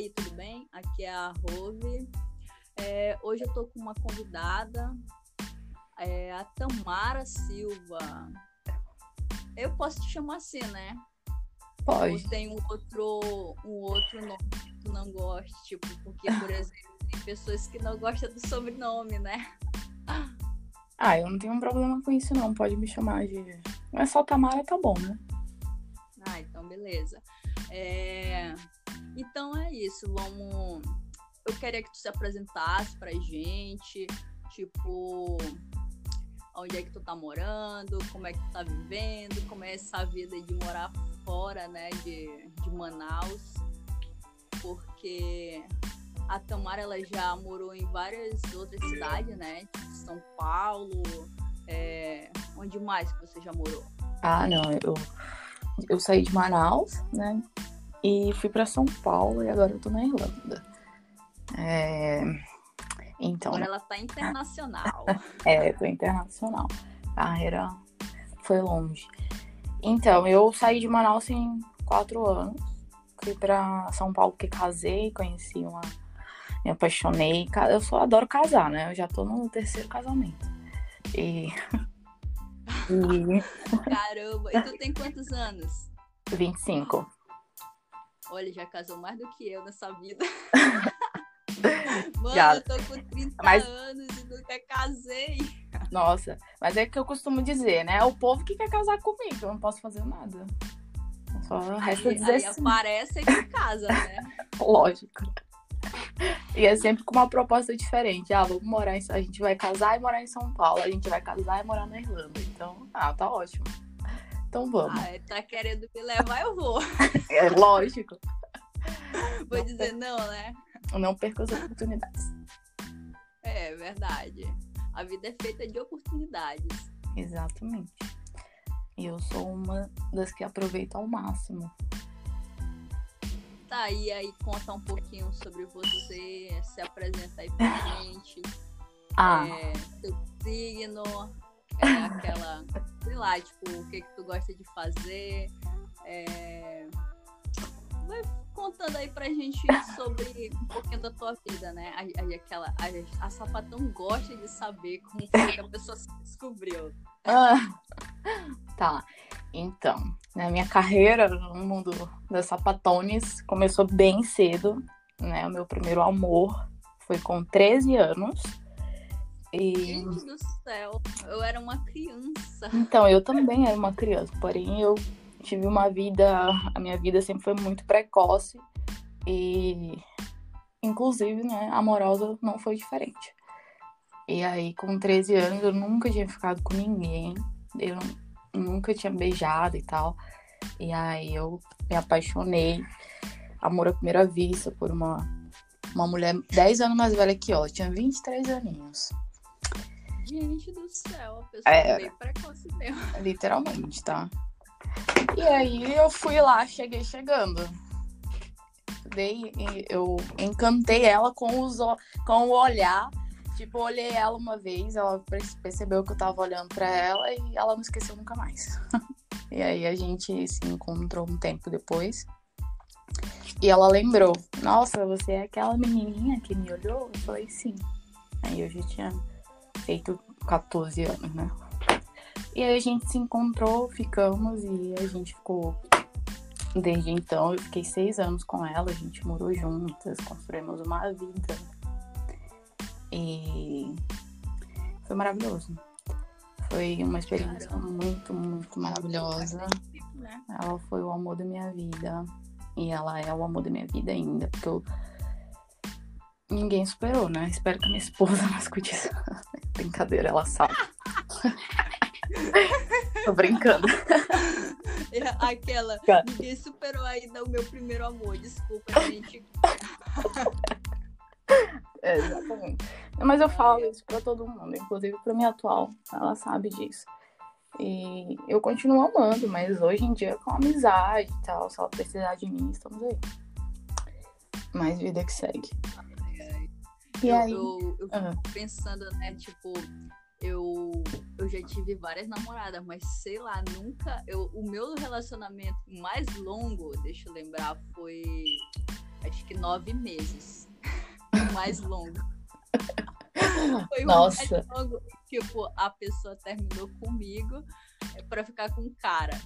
aí, tudo bem? Aqui é a Rove. É, hoje eu tô com uma convidada, é a Tamara Silva. Eu posso te chamar assim, né? Pode. Ou tem um outro, um outro nome que tu não goste, tipo, porque, por exemplo, tem pessoas que não gostam do sobrenome, né? Ah, eu não tenho um problema com isso, não. Pode me chamar de. Não é só Tamara, tá bom, né? Ah, então beleza. É... Então é isso, vamos. Eu queria que tu se apresentasse pra gente, tipo, onde é que tu tá morando, como é que tu tá vivendo, como é essa vida de morar fora, né, de, de Manaus, porque a Tamara ela já morou em várias outras cidades, né, tipo São Paulo, é... onde mais que você já morou? Ah, não, eu, eu saí de Manaus, né? E fui para São Paulo e agora eu tô na Irlanda. É... Então. Agora ela tá internacional. é, tô internacional. A carreira foi longe. Então, eu saí de Manaus em quatro anos. Fui para São Paulo porque casei, conheci uma. Me apaixonei. Eu só adoro casar, né? Eu já tô no terceiro casamento. E. e... Caramba! E tu tem quantos anos? 25. Olha, já casou mais do que eu nessa vida. Mano, já. eu tô com 30 mas... anos e nunca casei. Nossa, mas é que eu costumo dizer, né? É o povo que quer casar comigo, eu não posso fazer nada. Só resta dizer aí assim. aparece que casa, né? Lógico. E é sempre com uma proposta diferente. Ah, vamos morar em... A gente vai casar e morar em São Paulo. A gente vai casar e morar na Irlanda. Então, ah, tá ótimo. Então vamos. Ah, tá querendo me levar, eu vou. É lógico. Vou não dizer per... não, né? Não perca as oportunidades. É verdade. A vida é feita de oportunidades. Exatamente. E eu sou uma das que aproveito ao máximo. Tá, e aí conta um pouquinho sobre você, se apresenta aí pra gente. Ah. É, seu signo, é aquela, lá, tipo, o que, que tu gosta de fazer. É... Vai contando aí pra gente sobre um pouquinho da tua vida, né? A, aquela, a, a sapatão gosta de saber como foi que a pessoa se descobriu. Ah, tá. Então, na minha carreira no mundo das sapatones começou bem cedo, né? O meu primeiro amor foi com 13 anos. E... Gente do céu, eu era uma criança. Então, eu também era uma criança, porém eu tive uma vida, a minha vida sempre foi muito precoce e inclusive, né, amorosa não foi diferente. E aí, com 13 anos, eu nunca tinha ficado com ninguém, eu nunca tinha beijado e tal. E aí eu me apaixonei, amor à primeira vista, por uma, uma mulher 10 anos mais velha que eu, eu tinha 23 aninhos. Gente do céu, a pessoa é, bem precoce mesmo. Literalmente, tá? E aí eu fui lá, cheguei chegando. Dei, eu encantei ela com, os, com o olhar. Tipo, olhei ela uma vez, ela percebeu que eu tava olhando para ela e ela não esqueceu nunca mais. e aí a gente se encontrou um tempo depois. E ela lembrou: Nossa, você é aquela menininha que me olhou? Eu falei: Sim. Aí eu já tinha feito 14 anos, né? E aí a gente se encontrou, ficamos e a gente ficou. Desde então, eu fiquei seis anos com ela, a gente morou juntas, construímos uma vida. E foi maravilhoso. Foi uma experiência muito, muito maravilhosa. Né? Ela foi o amor da minha vida. E ela é o amor da minha vida ainda, porque eu ninguém superou, né? Espero que a minha esposa não escute isso. Brincadeira, ela sabe. Tô brincando. É aquela, ninguém superou ainda o meu primeiro amor, desculpa, gente. É, exatamente. Mas eu falo isso pra todo mundo, inclusive pra minha atual, ela sabe disso. E eu continuo amando, mas hoje em dia com amizade e tal, se ela precisar de mim, estamos aí. Mais vida que segue. E eu, aí? Eu, eu fico uhum. pensando, né, tipo, eu, eu já tive várias namoradas, mas sei lá, nunca. Eu, o meu relacionamento mais longo, deixa eu lembrar, foi acho que nove meses. mais longo. Foi Nossa. Um longo, tipo, a pessoa terminou comigo é, pra ficar com o cara.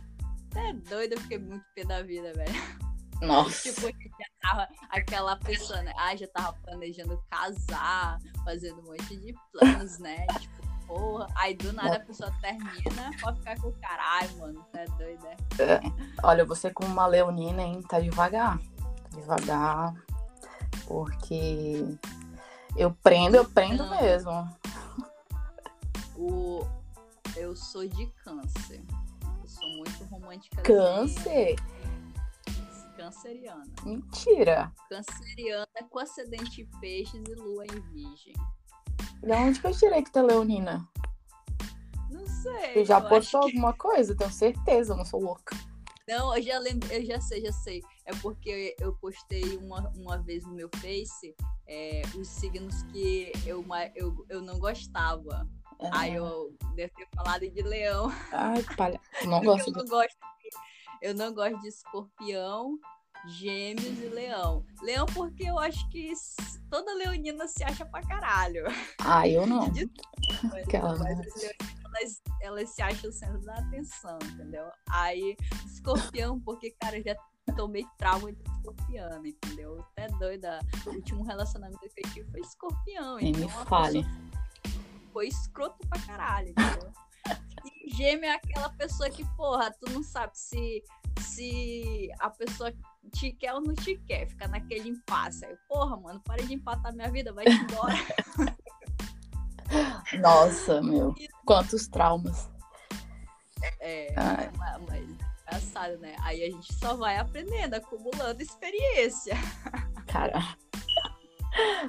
É doido, eu fiquei muito pé da vida, velho. Nossa. Tipo, já tava aquela pessoa, né? Ah, já tava planejando casar, fazendo um monte de planos, né? Tipo, porra. Aí do nada a pessoa termina pra ficar com o cara. Ai, mano, tá doido, né? É. Olha, você como uma leonina, hein? Tá devagar. Tá devagar. Porque eu prendo, eu prendo Não. mesmo. O... Eu sou de câncer. Eu sou muito romântica. Câncer? Canceriana. Mentira. Canceriana com ascendente em peixes e lua em virgem. Da onde que eu tirei que é leonina? Não sei. Tu já postou acho que- alguma coisa? Tenho certeza, eu não sou louca. Não, eu já lembro, eu já sei, já sei. É porque eu postei uma, uma vez no meu Face é, os signos que eu, eu, eu não gostava. Aí eu devo ter falado de leão. Ai, palha. Não gosto eu não gosto eu não gosto de escorpião, gêmeos e leão. Leão porque eu acho que toda leonina se acha pra caralho. Ai, eu não. De Mas, Aquela, mas as leoninas, elas, elas se acham o centro da atenção, entendeu? Aí, escorpião, porque, cara, eu já tomei trauma de escorpião, entendeu? Até doida. O último relacionamento que eu tive foi escorpião. Nem me então a fale. Foi escroto pra caralho, entendeu? E gêmeo é aquela pessoa que, porra, tu não sabe se, se a pessoa te quer ou não te quer. Fica naquele impasse. Aí, porra, mano, para de empatar minha vida, vai embora. Nossa, meu. Quantos traumas. É, Ai. mas engraçado, né? Aí a gente só vai aprendendo, acumulando experiência. Cara.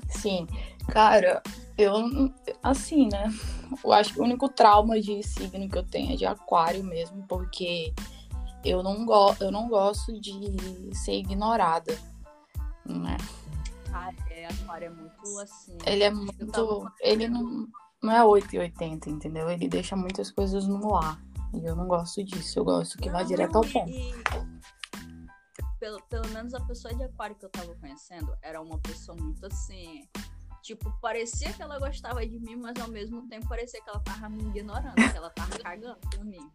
Sim, cara, eu assim, né? Eu acho que o único trauma de signo que eu tenho é de aquário mesmo, porque eu não, go eu não gosto de ser ignorada. Né? Ah, é, aquário é muito assim. Ele é muito. tava- Ele não, não é 880, entendeu? Ele deixa muitas coisas no ar. E eu não gosto disso. Eu gosto que vá Não, direto ao ponto. e- pelo, pelo menos a pessoa de aquário que eu tava conhecendo era uma pessoa muito assim. Tipo, parecia que ela gostava de mim, mas ao mesmo tempo parecia que ela tava me ignorando, que ela tava cagando por mim.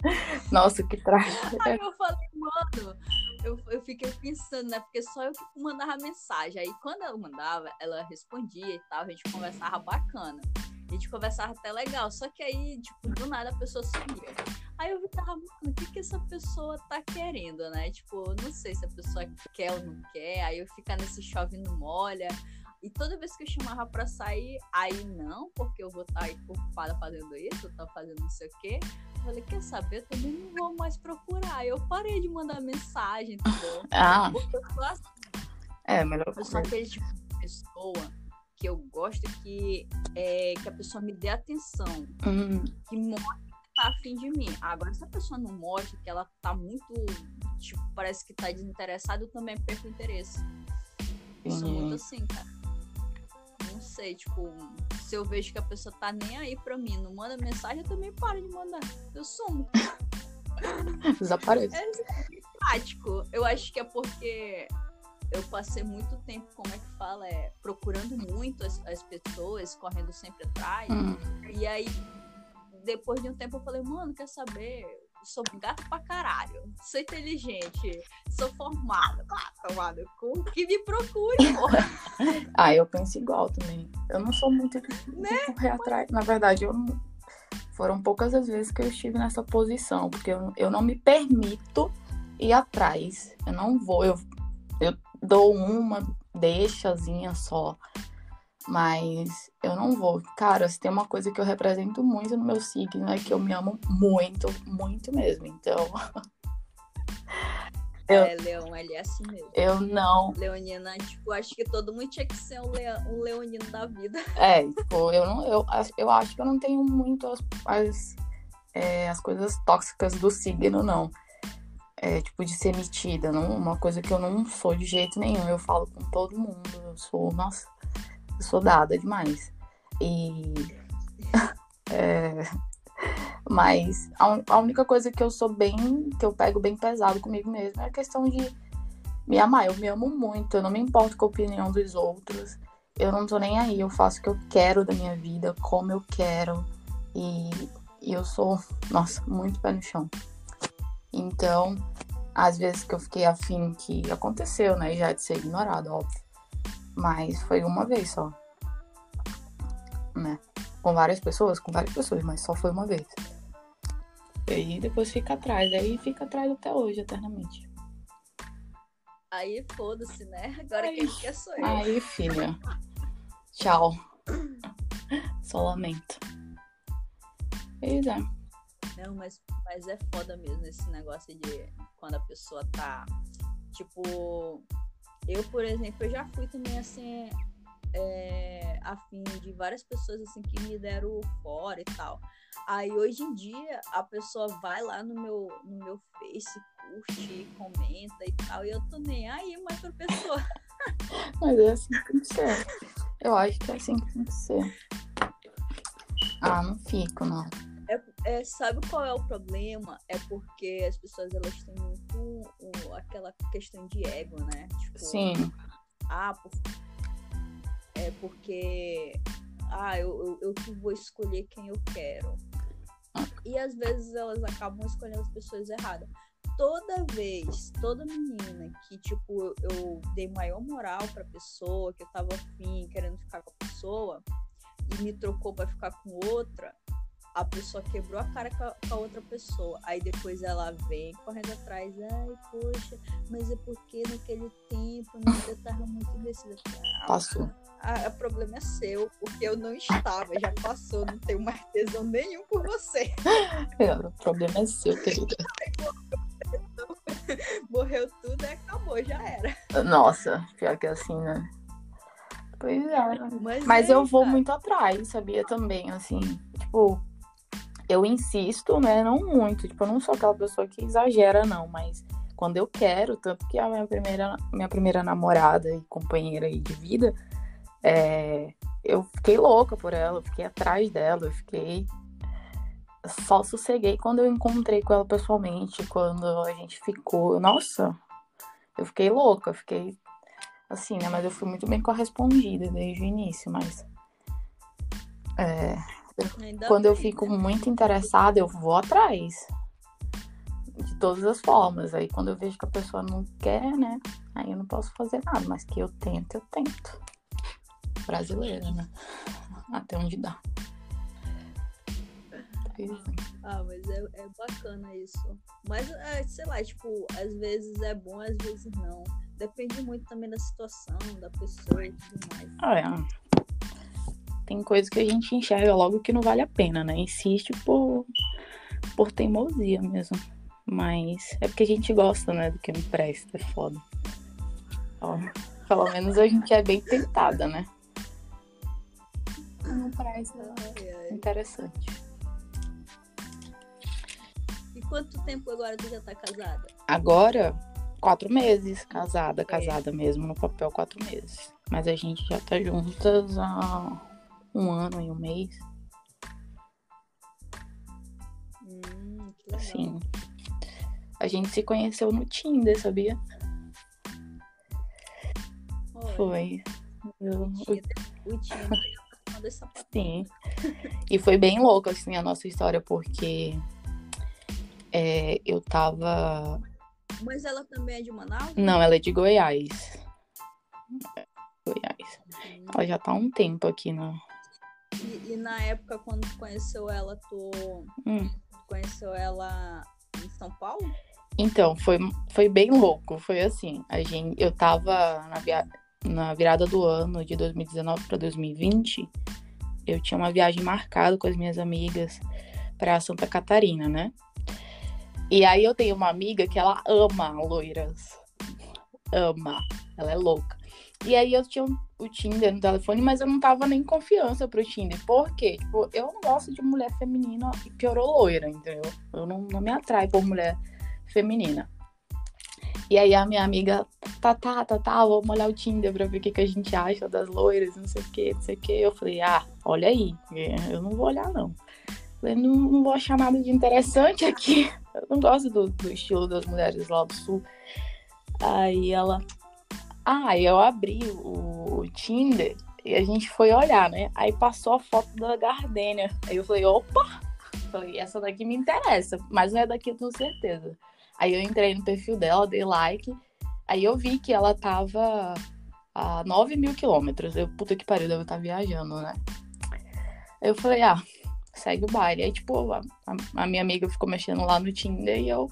Nossa, que trágico. Aí eu falei, mano, eu, eu fiquei pensando, né? Porque só eu que mandava mensagem. Aí quando ela mandava, ela respondia e tal, a gente conversava bacana. A gente conversava até legal. Só que aí, tipo, do nada a pessoa sumia. Aí eu ficava, mano, o que, que essa pessoa tá querendo, né? Tipo, não sei se a pessoa quer ou não quer. Aí eu ficar nesse chove não molha. E toda vez que eu chamava pra sair, aí não, porque eu vou estar aí ocupada fazendo isso, eu tô fazendo não sei o quê. Eu falei, quer saber? Eu também não vou mais procurar. Eu parei de mandar mensagem, entendeu? Ah, Porque eu sou, assim, é, melhor eu sou aquele tipo de pessoa que eu gosto que, é, que a pessoa me dê atenção, Hum, que mostre que tá afim de mim. Agora, se a pessoa não mostra que ela tá muito, tipo, parece que tá desinteressada, eu também perco interesse. Eu sou muito assim, cara. Sei, tipo, se eu vejo que a pessoa tá nem aí pra mim, não manda mensagem, eu também paro de mandar. Eu sumo. desapareço. É. Eu acho que é porque eu passei muito tempo, como é que fala? É, procurando muito as, as pessoas, correndo sempre atrás. Hum, E aí, depois de um tempo, eu falei, mano, quer saber? Sou gato pra caralho. Sou inteligente. Sou formada. Claro, tomada com que me procure, porra. Ah, eu penso igual também. Eu não sou muito de Né? de correr atrás. Na verdade, eu não- foram poucas as vezes que eu estive nessa posição, porque eu, eu não me permito ir atrás. Eu não vou. Eu, eu dou uma deixazinha só. Mas eu não vou. Cara, se tem uma coisa que eu represento muito no meu signo é que eu me amo muito, muito mesmo. Então, Eu- É, Leão, ele é assim mesmo. eu não Leonina, tipo, acho que todo mundo tinha que ser um, lea- um leonino da vida. É, tipo, eu não, eu, acho- eu acho que eu não tenho muito as, as, é, as coisas tóxicas do signo, não. É, tipo, de ser metida, não, uma coisa que eu não sou de jeito nenhum. Eu falo com todo mundo, eu sou, nossa, eu sou dada demais. E. é, mas a, a única coisa que eu sou bem, que eu pego bem pesado comigo mesmo é a questão de, me amar. Eu me amo muito, eu não me importo com a opinião dos outros. Eu não tô nem aí, eu faço o que eu quero da minha vida, como eu quero. E, e eu sou, nossa, muito pé no chão. Então, às vezes que eu fiquei afim que aconteceu, né? Já de ser ignorado, óbvio. Mas foi uma vez só. Né? Com várias pessoas, com várias pessoas, mas só foi uma vez. E aí depois fica atrás, aí fica atrás até hoje, eternamente. Aí foda-se, né? Agora Aí- quem quer sou eu. Aí, filha. Tchau. Só lamento. Pois é. Não, mas, mas é foda mesmo esse negócio de quando a pessoa tá. Tipo, eu, por exemplo, eu já fui também assim. É, afim de várias pessoas assim que me deram fora e tal. Aí hoje em dia a pessoa vai lá no meu, no meu Face, curte, comenta e tal, e eu tô nem aí mais pra pessoa. Mas é assim que tem que ser. Eu acho que é assim que tem que ser. Ah, não fico, não. É, sabe qual é o problema? É porque as pessoas elas têm aquela questão de ego, né? Tipo, Sim. ah, por- é porque ah, eu, eu, eu que vou escolher quem eu quero. E às vezes elas acabam escolhendo as pessoas erradas. Toda vez, toda menina que, tipo, eu, eu dei maior moral pra pessoa, que eu tava afim, querendo ficar com a pessoa, e me trocou pra ficar com outra, a pessoa quebrou a cara com a, com a outra pessoa. Aí depois ela vem correndo atrás, ai, poxa, mas é porque naquele tempo né, eu tava muito indecisa. Ah, Passou. ah, o problema é seu, porque eu não estava, já passou, não tenho mais tesão nenhum por você. É, O problema é seu, querida. Morreu tudo e acabou, já era. Nossa, pior que assim, né? Pois é. Mas, Mas é, eu vou cara, muito atrás, sabia? Também, assim. Tipo, eu insisto, né? Não muito. Tipo, eu não sou aquela pessoa que exagera, não. Mas quando eu quero, tanto que a minha primeira, minha primeira namorada e companheira aí de vida, é, eu fiquei louca por ela, eu fiquei atrás dela, eu fiquei. Só sosseguei quando eu encontrei com ela pessoalmente, quando a gente ficou. Nossa, eu fiquei louca, fiquei assim, né? Mas eu fui muito bem correspondida desde o início, mas. é, ainda quando eu bem, fico né? muito interessada, eu vou atrás. De todas as formas. Aí quando eu vejo que a pessoa não quer, né? Aí eu não posso fazer nada. Mas que eu tento, eu tento. Brasileira, né? Até onde dá. É. Ah, mas é, é bacana isso. Mas, é, sei lá, tipo, às vezes é bom, às vezes não. Depende muito também da situação, da pessoa e tudo mais. Ah, é. Tem coisa que a gente enxerga logo que não vale a pena, né? Insiste por, por teimosia mesmo. Mas é porque a gente gosta, né? Do que não presta, é foda. Ó, pelo menos a gente é bem tentada, né? Não presta. Ai, ai. Interessante. E quanto tempo agora tu já tá casada? Agora, quatro meses, casada, casada mesmo, no papel, quatro meses. Mas a gente já tá juntas há um ano e um mês. Hum. Sim. A gente se conheceu no Tinder, sabia? Olha, Foi. Eu- O Tinder, sapato. Sim. E foi bem louco, assim, a nossa história, porque é, eu tava. Mas ela também é de Manaus? Não, ela é de Goiás. Goiás. Ela já tá há um tempo aqui no. E, e na época, quando tu conheceu ela, tu Hum. conheceu ela em São Paulo? Então, foi, foi bem louco. Foi assim, a gente, eu tava na, via, na virada do ano de 2019 para 2020, eu tinha uma viagem marcada com as minhas amigas para Santa Catarina, né? E aí eu tenho uma amiga que ela ama loiras. Ama. Ela é louca. E aí eu tinha o Tinder no telefone, mas eu não tava nem confiança pro Tinder. Por quê? Tipo, eu não gosto de mulher feminina e piorou loira, entendeu? Eu não, não me atrai por mulher feminina. E aí a minha amiga, tá, tá, tá, tá, vamos olhar o Tinder pra ver o que, que a gente acha das loiras, não sei o que, não sei o que. Eu falei, ah, olha aí, eu não vou olhar, não. Falei, não, não vou achar nada de interessante aqui. Eu não gosto do, do estilo das mulheres lá do sul. Aí ela. Ah, eu abri o Tinder e a gente foi olhar, né? Aí passou a foto da Gardênia. Aí eu falei, opa! Falei, essa daqui me interessa, mas não é daqui, eu tenho certeza. Aí eu entrei no perfil dela, dei like. Aí eu vi que ela tava a 9 mil quilômetros. Eu, puta que pariu, deve estar tá viajando, né? Eu falei, ah, segue o baile. Aí, tipo, a, a minha amiga ficou mexendo lá no Tinder e eu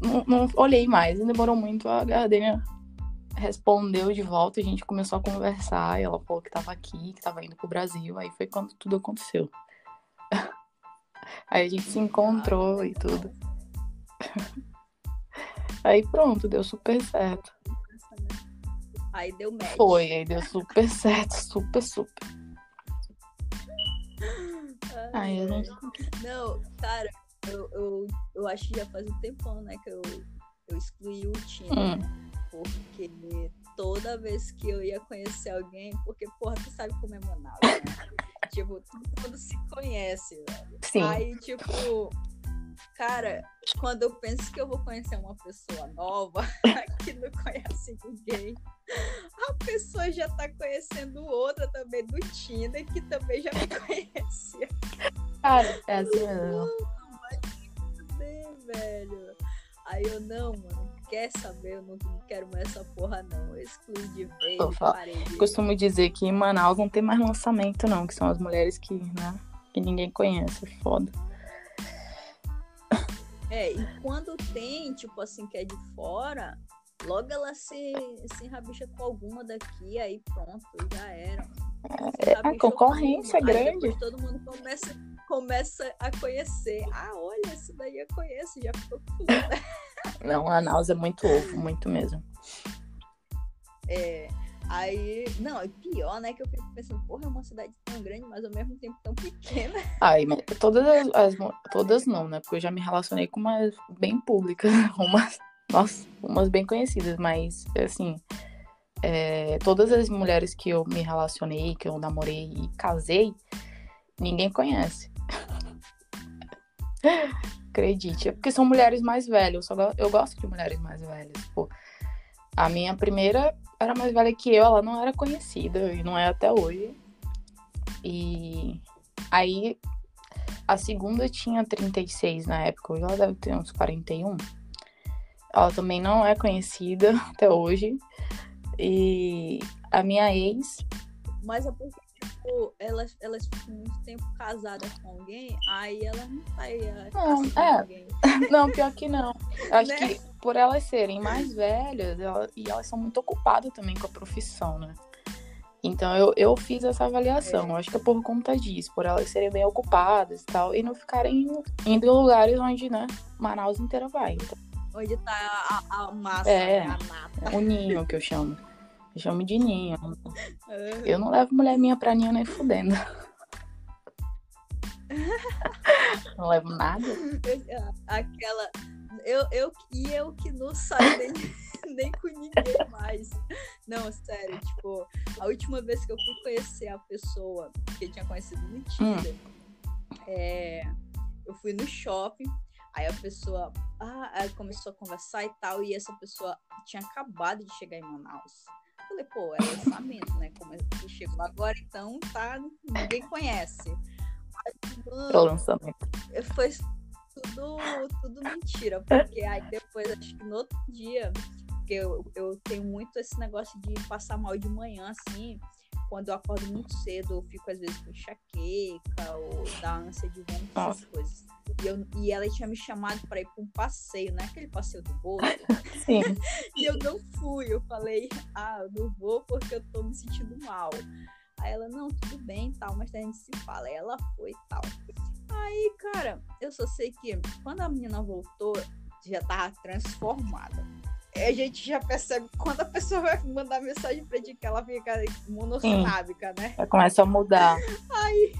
não, não olhei mais. E demorou muito. A Gardenia respondeu de volta, a gente começou a conversar. E ela falou que tava aqui, que tava indo pro Brasil. Aí foi quando tudo aconteceu. Aí a gente se encontrou e tudo. Aí pronto, deu super certo. Aí deu match. Foi, aí deu super certo, super, super. Ai, eu não... não, cara, eu, eu, eu acho que já faz um tempão, né, que eu, eu excluí o Tinder. Hum. Porque toda vez que eu ia conhecer alguém, porque, porra, tu sabe como é Manaus, né? tipo, todo mundo se conhece, velho. Sim. Aí, tipo, cara, quando eu penso que eu vou conhecer uma pessoa nova, que não conhece ninguém, a pessoa já tá conhecendo outra também do Tinder, que também já me conhecia. Cara, é assim mesmo. velho. Aí eu, não, mano, quer saber? Eu não, quero mais essa porra, não. Eu excluí de vez. Eu parei de... costumo dizer que em Manaus não tem mais lançamento, não, que são as mulheres que, né, que ninguém conhece. Foda. É, e quando tem, tipo assim, que é de fora, logo ela se, se enrabicha com alguma daqui, aí pronto, já era. É, a concorrência é grande. Depois todo mundo começa, começa a conhecer. Ah, olha, isso daí eu conheço, já ficou tudo. Não, a náusea é muito ovo, muito mesmo. É. Aí, não, é pior, né? Que eu fico pensando, porra, é uma cidade tão grande, mas ao mesmo tempo tão pequena. Ai, todas as, as, todas não, né? Porque eu já me relacionei com umas bem públicas, umas, nossa, umas bem conhecidas, mas assim, é, todas as mulheres que eu me relacionei, que eu namorei e casei, ninguém conhece. Acredite, é porque são mulheres mais velhas. Eu, só, eu gosto de mulheres mais velhas. Pô, a minha primeira era mais velha que eu, ela não era conhecida e não é até hoje. E aí a segunda tinha 36 na época, hoje ela deve ter uns 41. Ela também não é conhecida até hoje. E a minha ex. Mas é porque, tipo, elas, elas ficam muito tempo casadas com alguém, aí elas não saem. Não, é. Não, pior que não. Acho né? que por elas serem mais velhas, ela, e elas são muito ocupadas também com a profissão, né? Então eu, eu fiz essa avaliação. É. Acho que é por conta disso, por elas serem bem ocupadas e tal, e não ficarem indo em lugares onde, né, Manaus inteira vai. Então. Onde tá a, a massa, é, né, a mata. O ninho que eu chamo. Eu chamo de ninho. Uhum. Eu não levo mulher minha pra ninho nem fudendo. não levo nada. Aquela eu, eu, e eu que não saio nem, nem com ninguém mais. Não, sério, tipo, a última vez que eu fui conhecer a pessoa que eu tinha conhecido no Tinder, hum. é, eu fui no shopping, aí a pessoa ah, começou a conversar e tal, e essa pessoa tinha acabado de chegar em Manaus. Eu falei, pô, é lançamento, né? Como é que chegou agora, então tá, ninguém conhece. O lançamento. Foi tudo, tudo mentira. Porque aí depois, acho que no outro dia, porque eu, eu tenho muito esse negócio de passar mal de manhã, assim. Quando eu acordo muito cedo, eu fico às vezes com enxaqueca ou dá ânsia de vômito, essas coisas. E, eu, e ela tinha me chamado para ir para um passeio, né? Aquele passeio do bolso. Sim. e eu não fui. Eu falei, ah, eu não vou porque eu tô me sentindo mal. Aí ela, não, tudo bem tal, mas a gente se fala. Aí ela foi e tal. Aí, cara, eu só sei que quando a menina voltou, já tava transformada. A gente já percebe quando a pessoa vai mandar mensagem pra gente que ela fica monossilábica, né? Já começa a mudar. Aí.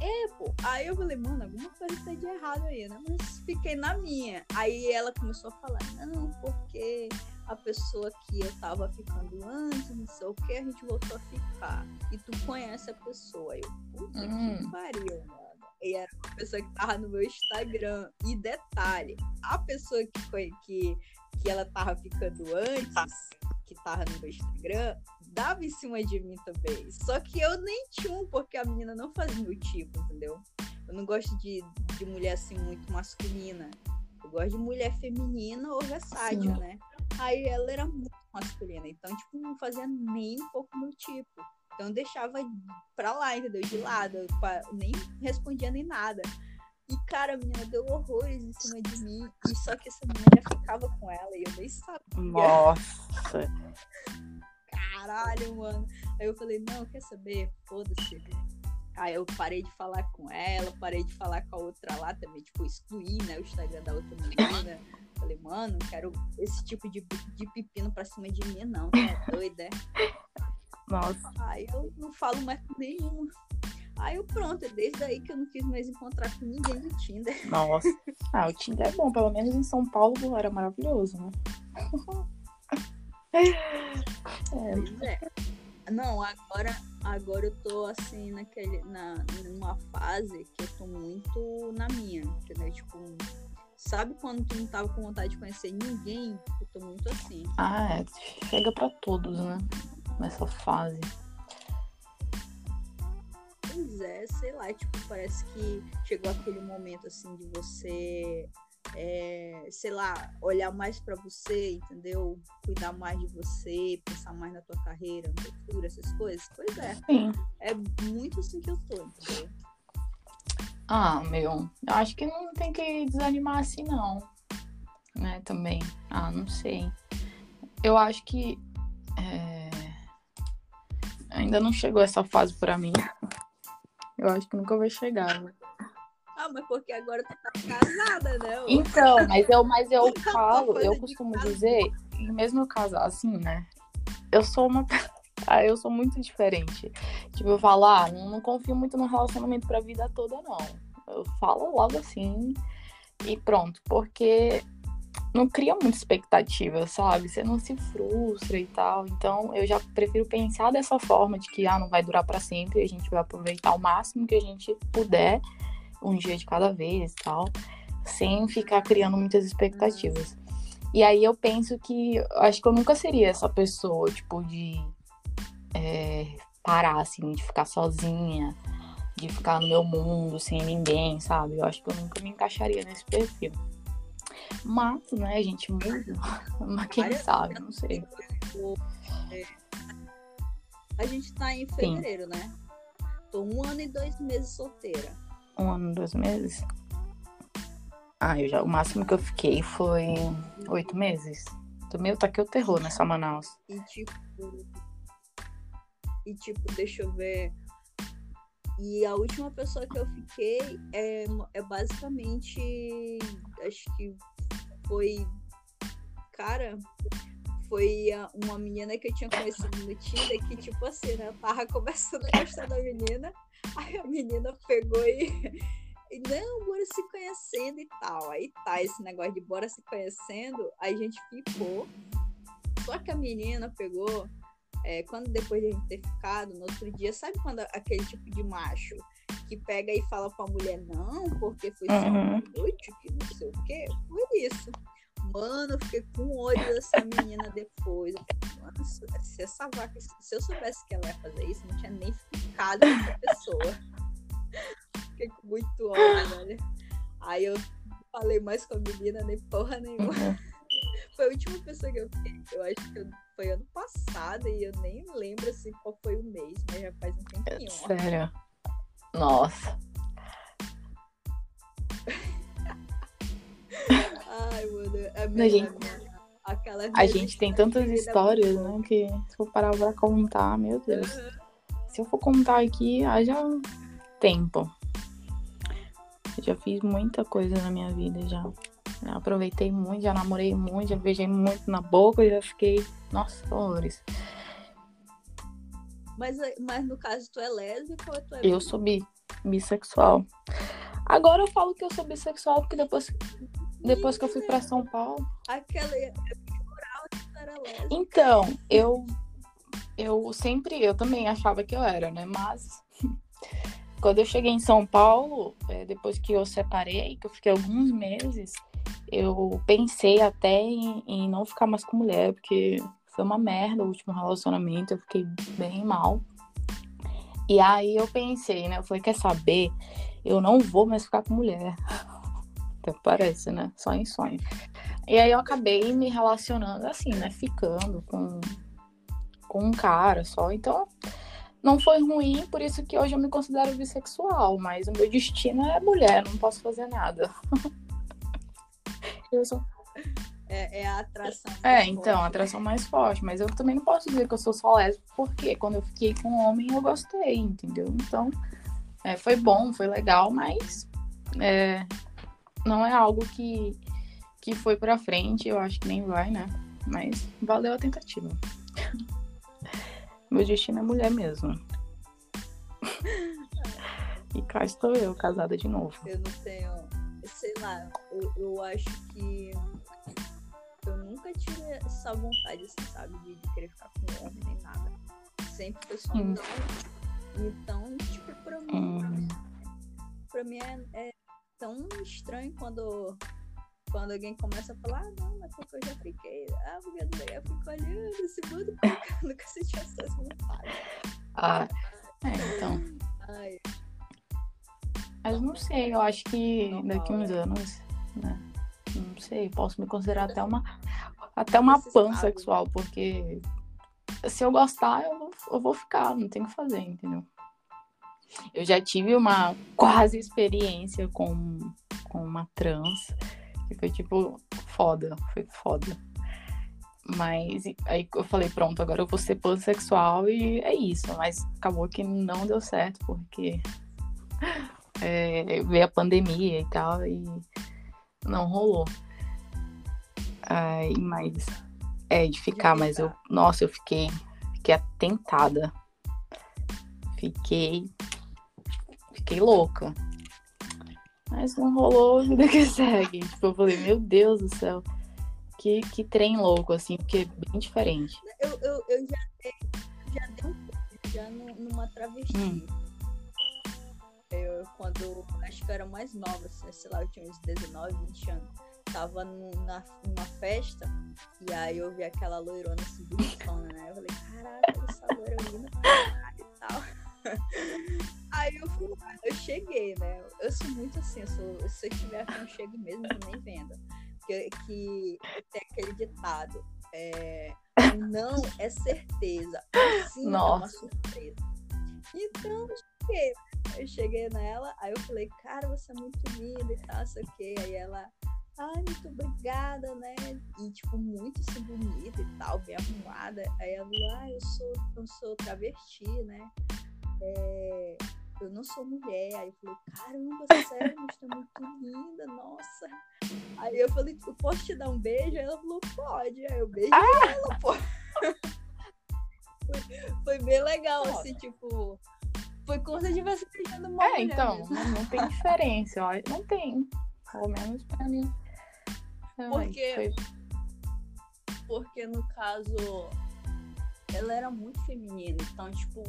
É, pô. Aí eu falei, mano, alguma coisa tá de errado aí, né? Mas fiquei na minha. Aí ela começou a falar, não, porque a pessoa que eu tava ficando antes, não sei o que, a gente voltou a ficar. E tu conhece a pessoa. Eu, puta hum. que pariu, mano. e era uma pessoa que tava no meu Instagram. E detalhe, a pessoa que foi que, que ela tava ficando antes, que tava no meu Instagram, dava em cima de mim também. Só que eu nem tinha um, porque a menina não fazia meu tipo, entendeu? Eu não gosto de, de mulher assim muito masculina. Eu gosto de mulher feminina ou versátil, Sim. né? Aí ela era muito masculina, então, tipo, não fazia nem um pouco meu tipo. Então eu deixava pra lá, entendeu? De lado, eu nem respondia nem nada. E, cara, a menina deu horrores em cima de mim. E só que essa menina ficava com ela e eu nem sabia. Nossa! Caralho, mano. Aí eu falei, não, quer saber? Foda-se. Aí eu parei de falar com ela, parei de falar com a outra lá também, tipo, excluí, né, o Instagram da outra menina. Falei, mano, não quero esse tipo de, de pepino pra cima de mim, não, tá doida? Nossa. Aí eu não falo mais com nenhuma. Aí eu pronto, é desde aí que eu não quis mais encontrar com ninguém no Tinder. Nossa. Ah, o Tinder é bom, pelo menos em São Paulo era maravilhoso, né? é. é. Não, agora, agora eu tô assim naquele, na, numa fase que eu tô muito na minha, entendeu? Tipo, sabe quando tu não tava com vontade de conhecer ninguém? Eu tô muito assim. Ah, é. Chega pra todos, né? Nessa fase. É, sei lá, tipo, parece que chegou aquele momento assim de você é, sei lá, olhar mais para você, entendeu? Cuidar mais de você, pensar mais na tua carreira, no futuro, essas coisas. Pois é. Sim. É muito assim que eu tô, entendeu? Ah, meu, acho que não tem que desanimar assim, não. Né, também. Ah, não sei. Eu acho que é... ainda não chegou essa fase para mim. Eu acho que nunca vai chegar. Né? Ah, mas porque agora tu tá casada, né? Então, mas eu, mas eu falo, eu costumo dizer, mesmo eu casar assim, né? Eu sou uma. Ah, eu sou muito diferente. Tipo, eu falo, ah, não, não confio muito no relacionamento pra vida toda, não. Eu falo logo assim e pronto, porque não cria muita expectativa, sabe? Você não se frustra e tal. Então, eu já prefiro pensar dessa forma de que ah, não vai durar para sempre, a gente vai aproveitar o máximo que a gente puder um dia de cada vez e tal, sem ficar criando muitas expectativas. E aí eu penso que acho que eu nunca seria essa pessoa, tipo, de é, parar, assim, de ficar sozinha, de ficar no meu mundo sem ninguém, sabe? Eu acho que eu nunca me encaixaria nesse perfil. Mas, né, a gente muda. Mas quem sabe, não sei. É, a gente tá em fevereiro, Sim. né? Tô um ano e dois meses solteira um ano, dois meses. Ah, eu já, o máximo que eu fiquei foi oito meses. Meu tá aqui o terror nessa Manaus. E tipo. E tipo, deixa eu ver. E a última pessoa que eu fiquei é, é basicamente. Acho que foi. Cara, foi uma menina que eu tinha conhecido no Tinder que, tipo assim, né? Tava começando a gostar da menina. Aí a menina pegou e, e não, bora se conhecendo e tal. Aí tá, esse negócio de bora se conhecendo, aí a gente ficou. Só que a menina pegou, é, quando depois de a gente ter ficado, no outro dia, sabe quando aquele tipo de macho que pega e fala pra mulher, não, porque foi só uma uhum. noite, que não sei o quê? Foi isso. Mano, eu fiquei com ódio dessa menina depois. Mano, se essa vaca, se eu soubesse que ela ia fazer isso, não tinha nem ficado com essa pessoa. Fiquei com muito ódio, velho. Aí eu falei mais com a menina, nem porra nenhuma. Uhum. Foi a última pessoa que eu fiquei. Eu acho que foi ano passado e eu nem lembro assim qual foi o mês, mas já faz um tempinho. Sério? Nossa. Ai, mano. É a gente, aquela a gente tem tantas histórias, né? Que se for parar pra contar, meu Deus. Uhum. Se eu for contar aqui, haja tempo. Eu já fiz muita coisa na minha vida já. Já. aproveitei muito, já namorei muito, já beijei muito na boca, já fiquei. Nossa, horrores. Mas, mas no caso, tu é lésbica ou tu é Eu sou bi, bissexual. Agora eu falo que eu sou bissexual porque depois depois que eu fui para São Paulo. Aquela é Então, eu eu sempre, eu também achava que eu era, né? Mas quando eu cheguei em São Paulo, é, depois que eu separei, que eu fiquei alguns meses, eu pensei até em, em não ficar mais com mulher, porque foi uma merda o último relacionamento, eu fiquei bem mal. E aí eu pensei, né? Eu falei, quer saber? Eu não vou mais ficar com mulher. Até parece, né? Só em sonho. E aí eu acabei me relacionando assim, né? Ficando com, com um cara só. Então, não foi ruim, por isso que hoje eu me considero bissexual. Mas o meu destino é mulher, não posso fazer nada. é, é a atração. É, então, a atração mais forte. Mas eu também não posso dizer que eu sou só lésbica, porque quando eu fiquei com um homem eu gostei, entendeu? Então, é, foi bom, foi legal, mas é, não é algo que, que foi pra frente, eu acho que nem vai, né? Mas valeu a tentativa. Meu destino é mulher mesmo. e cá estou eu, casada de novo. Eu não tenho. Sei lá, eu, eu acho que eu nunca tive essa vontade, assim, sabe, de, de querer ficar com homem nem nada. Sempre foi só não. Então, tipo, pra mim, hum. pra mim é, é, tão estranho quando, quando alguém começa a falar, ah, não, mas porque eu já fiquei. Ah, porque daí eu fico olhando mundo, eu nunca senti essa vontade. Ah, é, então. Ai. Mas não sei, eu acho que daqui uns anos, né? Não sei, posso me considerar até uma, até uma pansexual, porque se eu gostar, eu vou, eu vou ficar, não tem o que fazer, entendeu? Eu já tive uma quase experiência com, com uma trans, que foi tipo foda, foi foda. Mas aí eu falei, pronto, agora eu vou ser pansexual e é isso. Mas acabou que não deu certo, porque é, veio a pandemia e tal, e não rolou. Ai, mas é de ficar, mas eu, nossa, eu fiquei, fiquei atentada. Fiquei, fiquei louca. Mas não rolou, vida que segue. Tipo, eu falei, meu Deus do céu. Que, que trem louco, assim, porque é bem diferente. Eu, eu, eu já dei, já dei um já numa travesti. Hum. Eu, quando acho que eu era mais nova, assim, sei lá, eu tinha uns 19, 20 anos. Tava na, numa festa e aí eu vi aquela loirona assim, bonitona, né? Eu falei, caraca, essa loira linda e tal. Aí eu fui lá, eu cheguei, né? Eu sou muito assim, eu sou, se eu tiver aqui, eu chego mesmo, eu nem vendo. Que, que tem aquele ditado. É, não é certeza, sim Nossa. é uma surpresa. Então, eu cheguei, eu cheguei nela, aí eu falei, cara, você é muito linda e tal, sei o quê. Aí ela, ai, muito obrigada, né? E, tipo, muito assim, bonita e tal, bem arrumada. Aí ela falou, ah, eu sou, eu sou travesti, né? É, eu não sou mulher. Aí eu falei, caramba, sério, você tá muito linda, nossa. Aí eu falei, eu posso te dar um beijo? Aí ela falou, pode. Aí eu beijei ah! ela, pô. foi, foi, bem legal, assim, tipo. Foi se eu estivesse beijando uma É, então, mesmo. não tem diferença, ó. Não tem. Pelo menos pra mim. Porque. Foi... Porque no caso. Ela era muito feminina. Então, tipo,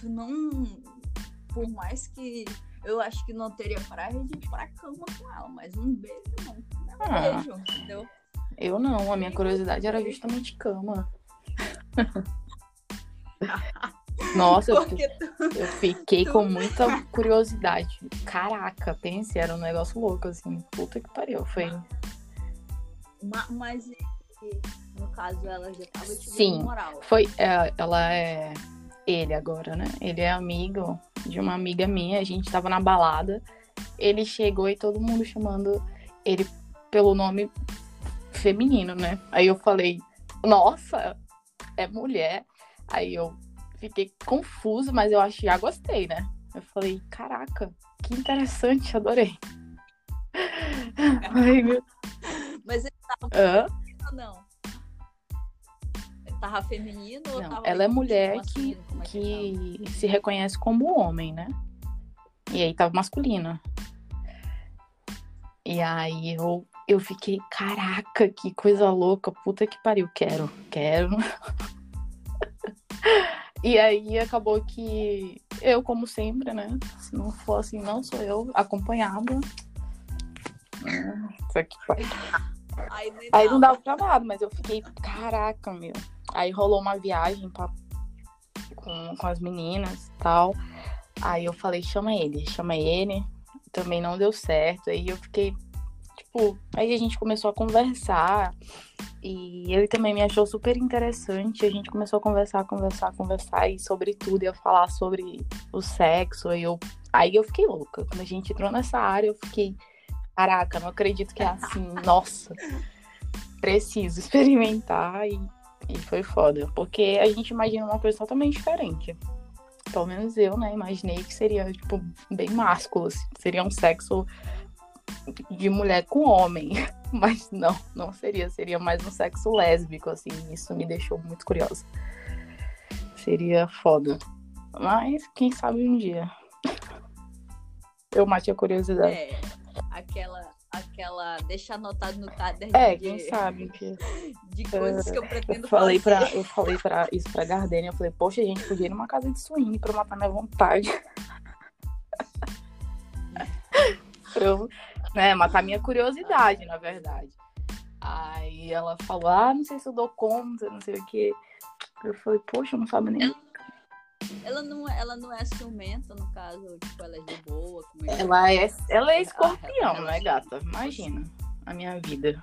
tu não. Por mais que. Eu acho que não teria coragem de ir pra cama com ela, mas um beijo não. não ah, beijo, entendeu? Eu não, a minha curiosidade era justamente cama. Nossa, eu, eu fiquei com muita curiosidade. Caraca, pense, era um negócio louco, assim. Puta que pariu. Foi. Mas, no caso, ela já tava tipo Sim, moral. Foi, é, ela é ele agora, né? Ele é amigo de uma amiga minha, a gente tava na balada. Ele chegou e todo mundo chamando ele pelo nome feminino, né? Aí eu falei, nossa, é mulher. Aí eu fiquei confuso, mas eu acho que já gostei, né? Eu falei, caraca, que interessante, adorei. Ai, meu... Mas ele tava Hã? ou não? Ele tava feminino não, ou tava Ela é mulher que, é que, que se reconhece como homem, né? E aí tava masculina. E aí eu, eu fiquei, caraca, que coisa louca, puta que pariu, quero, quero. E aí acabou que eu, como sempre, né? Se não for assim, não sou eu, acompanhada. Isso aqui Aí, não Aí não dava. nada, mas eu fiquei, caraca, meu. Aí rolou uma viagem pra, com, com as meninas e tal. Aí eu falei, chama ele, chama ele. Também não deu certo. Aí eu fiquei, tipo, aí a gente começou a conversar. E ele também me achou super interessante. A gente começou a conversar, conversar, conversar. E sobre tudo, ia falar sobre o sexo. E eu, aí eu fiquei louca. Quando a gente entrou nessa área, eu fiquei, caraca, não acredito que é assim. Nossa, preciso experimentar. E, e foi foda. Porque a gente imagina uma coisa totalmente diferente. Pelo menos eu, né? Imaginei que seria, tipo, bem másculo. assim. Seria um sexo de mulher com homem. Mas não, não seria. Seria mais um sexo lésbico, assim. Isso me deixou muito curiosa. Seria foda. Mas quem sabe um dia. Eu matei a curiosidade. É, aquela, aquela. Deixa anotado no caderno É, de, quem sabe que de coisas que eu pretendo eu falei fazer. pra, eu falei pra isso pra Gardênia, eu falei, poxa, a gente podia ir numa casa de swing pra matar minha vontade. pra eu, né, matar minha curiosidade, na verdade. Aí ela falou, ah, não sei se eu dou conta, não sei o quê. Eu falei, poxa, não sabe nem. Ela não, ela não é ciumenta, no caso, tipo, ela é de boa. Como é Ela é, ela é escorpião, ela- né, gata? Imagina a minha vida.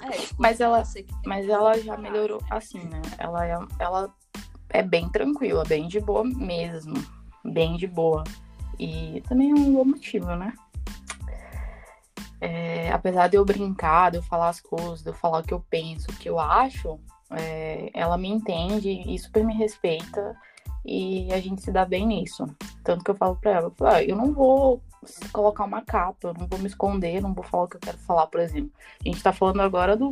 É, tipo, Mas ela- Mas ela já melhorou, né? assim, né? Ela é, ela é bem tranquila, bem de boa mesmo. Bem de boa. E também é um bom motivo, né? É, apesar de eu brincar, de eu falar as coisas, de eu falar o que eu penso, o que eu acho, é, ela me entende e super me respeita. E a gente se dá bem nisso. Tanto que eu falo pra ela, eu, "Ah, eu não vou colocar uma capa, eu não vou me esconder, não vou falar o que eu quero falar, por exemplo. A gente tá falando agora do,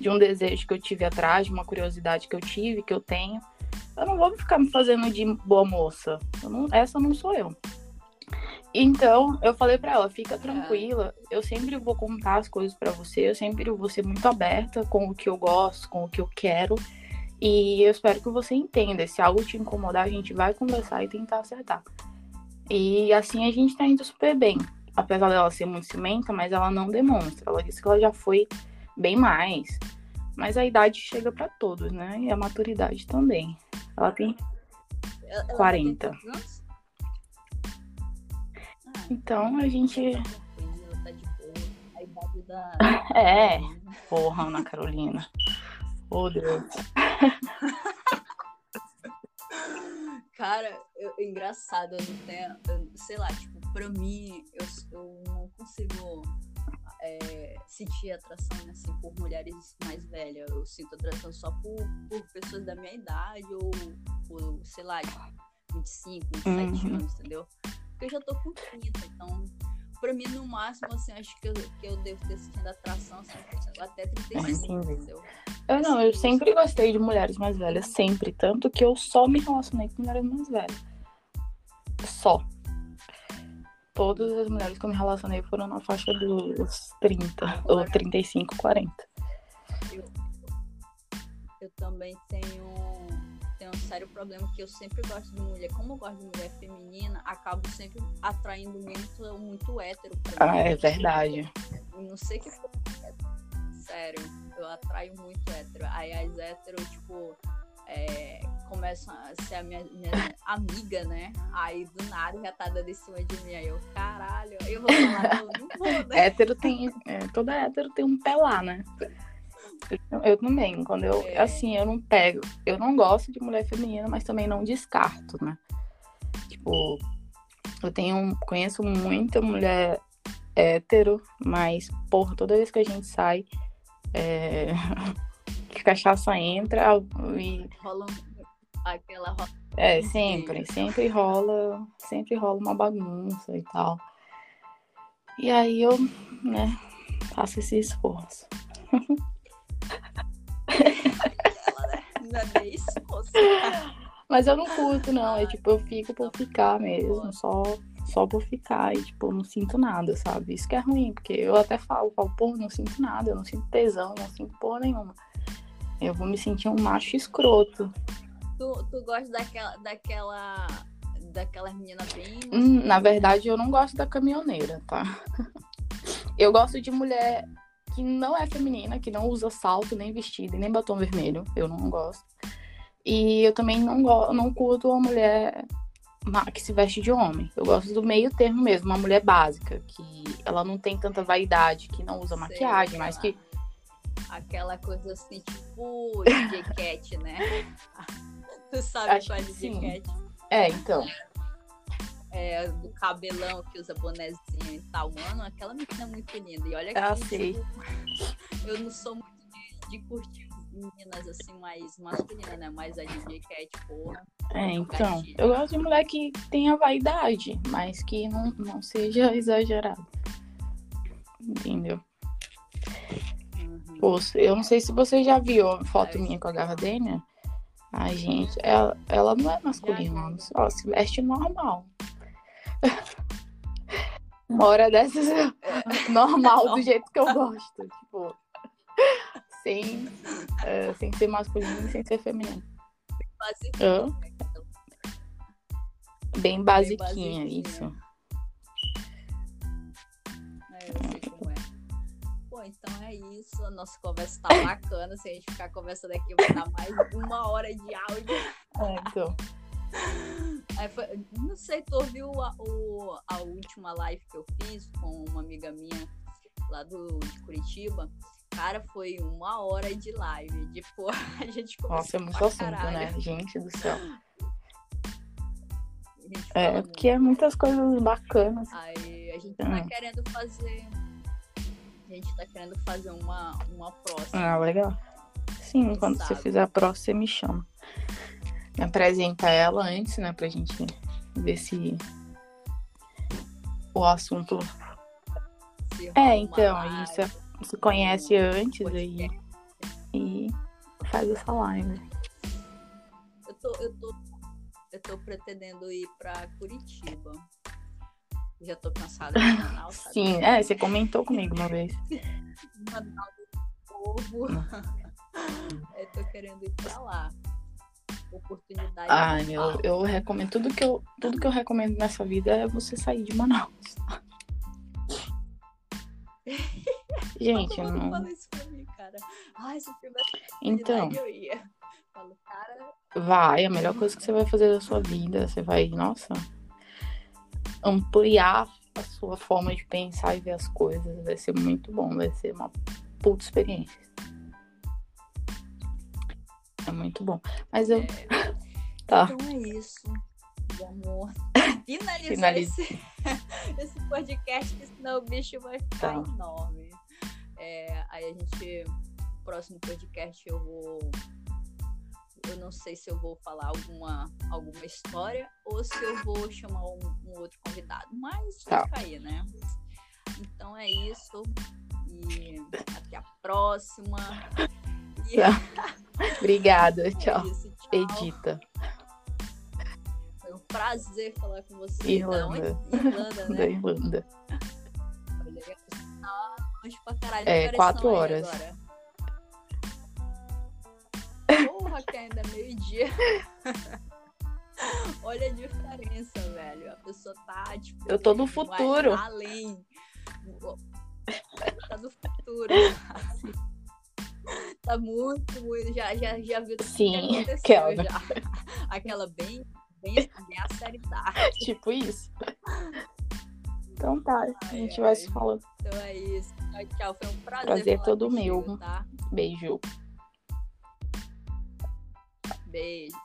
de um desejo que eu tive atrás, de uma curiosidade que eu tive, que eu tenho. Eu não vou ficar me fazendo de boa moça. Eu não- essa não sou eu. Então, eu falei pra ela, fica tranquila, eu sempre vou contar as coisas pra você, eu sempre vou ser muito aberta com o que eu gosto, com o que eu quero. E eu espero que você entenda. Se algo te incomodar, a gente vai conversar e tentar acertar. E assim a gente tá indo super bem. Apesar dela ser muito ciumenta, mas ela não demonstra. Ela disse que ela já foi bem mais. Mas a idade chega pra todos, né? E a maturidade também. Ela tem. Ela- ela 40. tem Então a gente. tá. É, porra, Ana Carolina. Oh, Deus. Cara, eu- engraçado, eu não tenho. eu- sei lá, tipo, pra mim, eu, eu não consigo é, sentir atração assim, por mulheres mais velhas. Eu sinto atração só por, por pessoas da minha idade ou por, sei lá, de 25, 27 Uhum. anos, entendeu? Porque eu já tô com 30, então. Pra mim, no máximo, assim, acho que eu, que eu devo ter sentido atração assim, até 35, Entendi. entendeu? Eu não, eu sempre gostei de mulheres mais velhas, sempre. Tanto que eu só me relacionei com mulheres mais velhas. Só. Todas as mulheres que eu me relacionei foram na faixa dos 30, ou 35, 40. eu também tenho, sério problema que eu sempre gosto de mulher. Como eu gosto de mulher feminina, acabo sempre atraindo muito, muito hétero pra mim. Ah, é verdade. Eu Não sei que porra é. Sério, eu atraio muito hétero. Aí as hétero, tipo, é, começam a ser a minha, minha amiga, né? Aí do nada já tá dando em cima de mim. Aí eu, caralho, aí eu vou falar, não, não vou, né? Hétero tem. é, toda hétero tem um pé lá, né? Eu, também, quando eu. É. Assim, eu não pego. Eu não gosto de mulher feminina, mas também não descarto, né? Tipo, eu tenho. Conheço muita mulher hétero, mas, porra, toda vez que a gente sai, é, que cachaça entra e Rola aquela rola É, sempre, sempre rola, sempre rola uma bagunça e tal. E aí eu, né, faço esse esforço. isso, moça. Mas eu não curto, não. É tipo, eu fico por ficar mesmo, só, só por ficar. E, tipo, eu não sinto nada, sabe? Isso que é ruim, porque eu até falo, falo, pô, não sinto nada, eu não sinto tesão, não sinto porra nenhuma. Eu vou me sentir um macho escroto. Tu, tu gosta daquela, daquela, daquelas meninas bem. Hum, na verdade, eu não gosto da caminhoneira, tá? Eu gosto de mulher que não é feminina, que não usa salto, nem vestido, nem batom vermelho. Eu não gosto. E eu também não, go não curto uma mulher que se veste de homem. Eu gosto do meio termo mesmo, uma mulher básica, que ela não tem tanta vaidade, que não usa Sei maquiagem, mas que. Aquela coisa assim, tipo DJ Cat, né? tu sabe Acho qual é sim. Cat? É, então. É, do cabelão que usa bonezinho e tal, mano, aquela menina é muito linda. E olha que ah, sei. Tipo, eu não sou muito de, de curtir meninas assim mais masculinas, né? Mais a DJ Cat, porra. É, então. Eu gosto de mulher que tenha vaidade, mas que não, não seja exagerado. Entendeu? Uhum. Pô, eu não sei se você já viu a foto é, minha com a Gardenia. A gente, ela, ela não é masculina, ela se veste normal. Uma hora dessas normal, do jeito que eu gosto. Tipo, sem, uh, sem ser masculino e sem ser feminino. Basiquinha. Bem basiquinha, Bem isso. É, é. Então é isso. A nossa conversa tá bacana. Se a gente ficar conversando aqui, vai dar mais uma hora de áudio. É, então. Foi, não sei, tu ouviu a, o, a última live que eu fiz com uma amiga minha lá do, de Curitiba? Cara, foi uma hora de live. Tipo, a gente começou Nossa, é muito assunto, caralho. né? Gente do céu. É, porque é muitas coisas bacanas. Aí a gente tá hum. querendo fazer. A gente tá querendo fazer uma, uma próxima. Ah, legal. Sim, quando sabe? você fizer a próxima, você me chama. Me apresenta ela antes, né? Pra gente ver se o assunto. Se é, então, a gente se, se conhece antes aí e faz essa live. Eu tô, eu tô, eu tô pretendendo ir pra Curitiba. Já tô cansada de Manaus. Sim, é, você comentou comigo uma vez. Manaus do povo. eu tô querendo ir pra lá oportunidade. Ah, eu, eu recomendo tudo que eu, tudo que eu recomendo nessa vida é você sair de Manaus. Gente, eu não. Fala isso pra mim, cara. Ai, se então, eu ia. Falo, cara. Vai, a melhor coisa que você vai fazer da sua vida, você vai, nossa, ampliar a sua forma de pensar e ver as coisas. Vai ser muito bom, vai ser uma puta experiência. É muito bom. Mas eu. É... tá. Então é isso. Vamos finalizar Finalize. esse, esse podcast, porque senão o bicho vai ficar tá. enorme. É, aí a gente. No próximo podcast eu vou. Eu não sei se eu vou falar alguma, alguma história ou se eu vou chamar um, um outro convidado. Mas tá. fica aí, né? Então é isso. E até a próxima. E... Tá. Obrigada, tchau. É isso, tchau. Edita. Foi um prazer falar com você. Irlanda. Da Irlanda, né? Da Irlanda. longe pra caralho. É, quatro horas. Agora? Porra, que ainda é meio-dia. Olha a diferença, velho. A pessoa tá, tipo. Eu tô no futuro. Além. Tá no futuro. Tá muito, muito. Já, já, já viu tudo Sim, que aquela. Já. Aquela bem, bem, bem a série Dark. Tipo isso. Então tá, ai, a gente ai. vai se falando. Então é isso. Tchau, tchau. Foi um prazer. Prazer todo meu. Tá? Beijo. Beijo.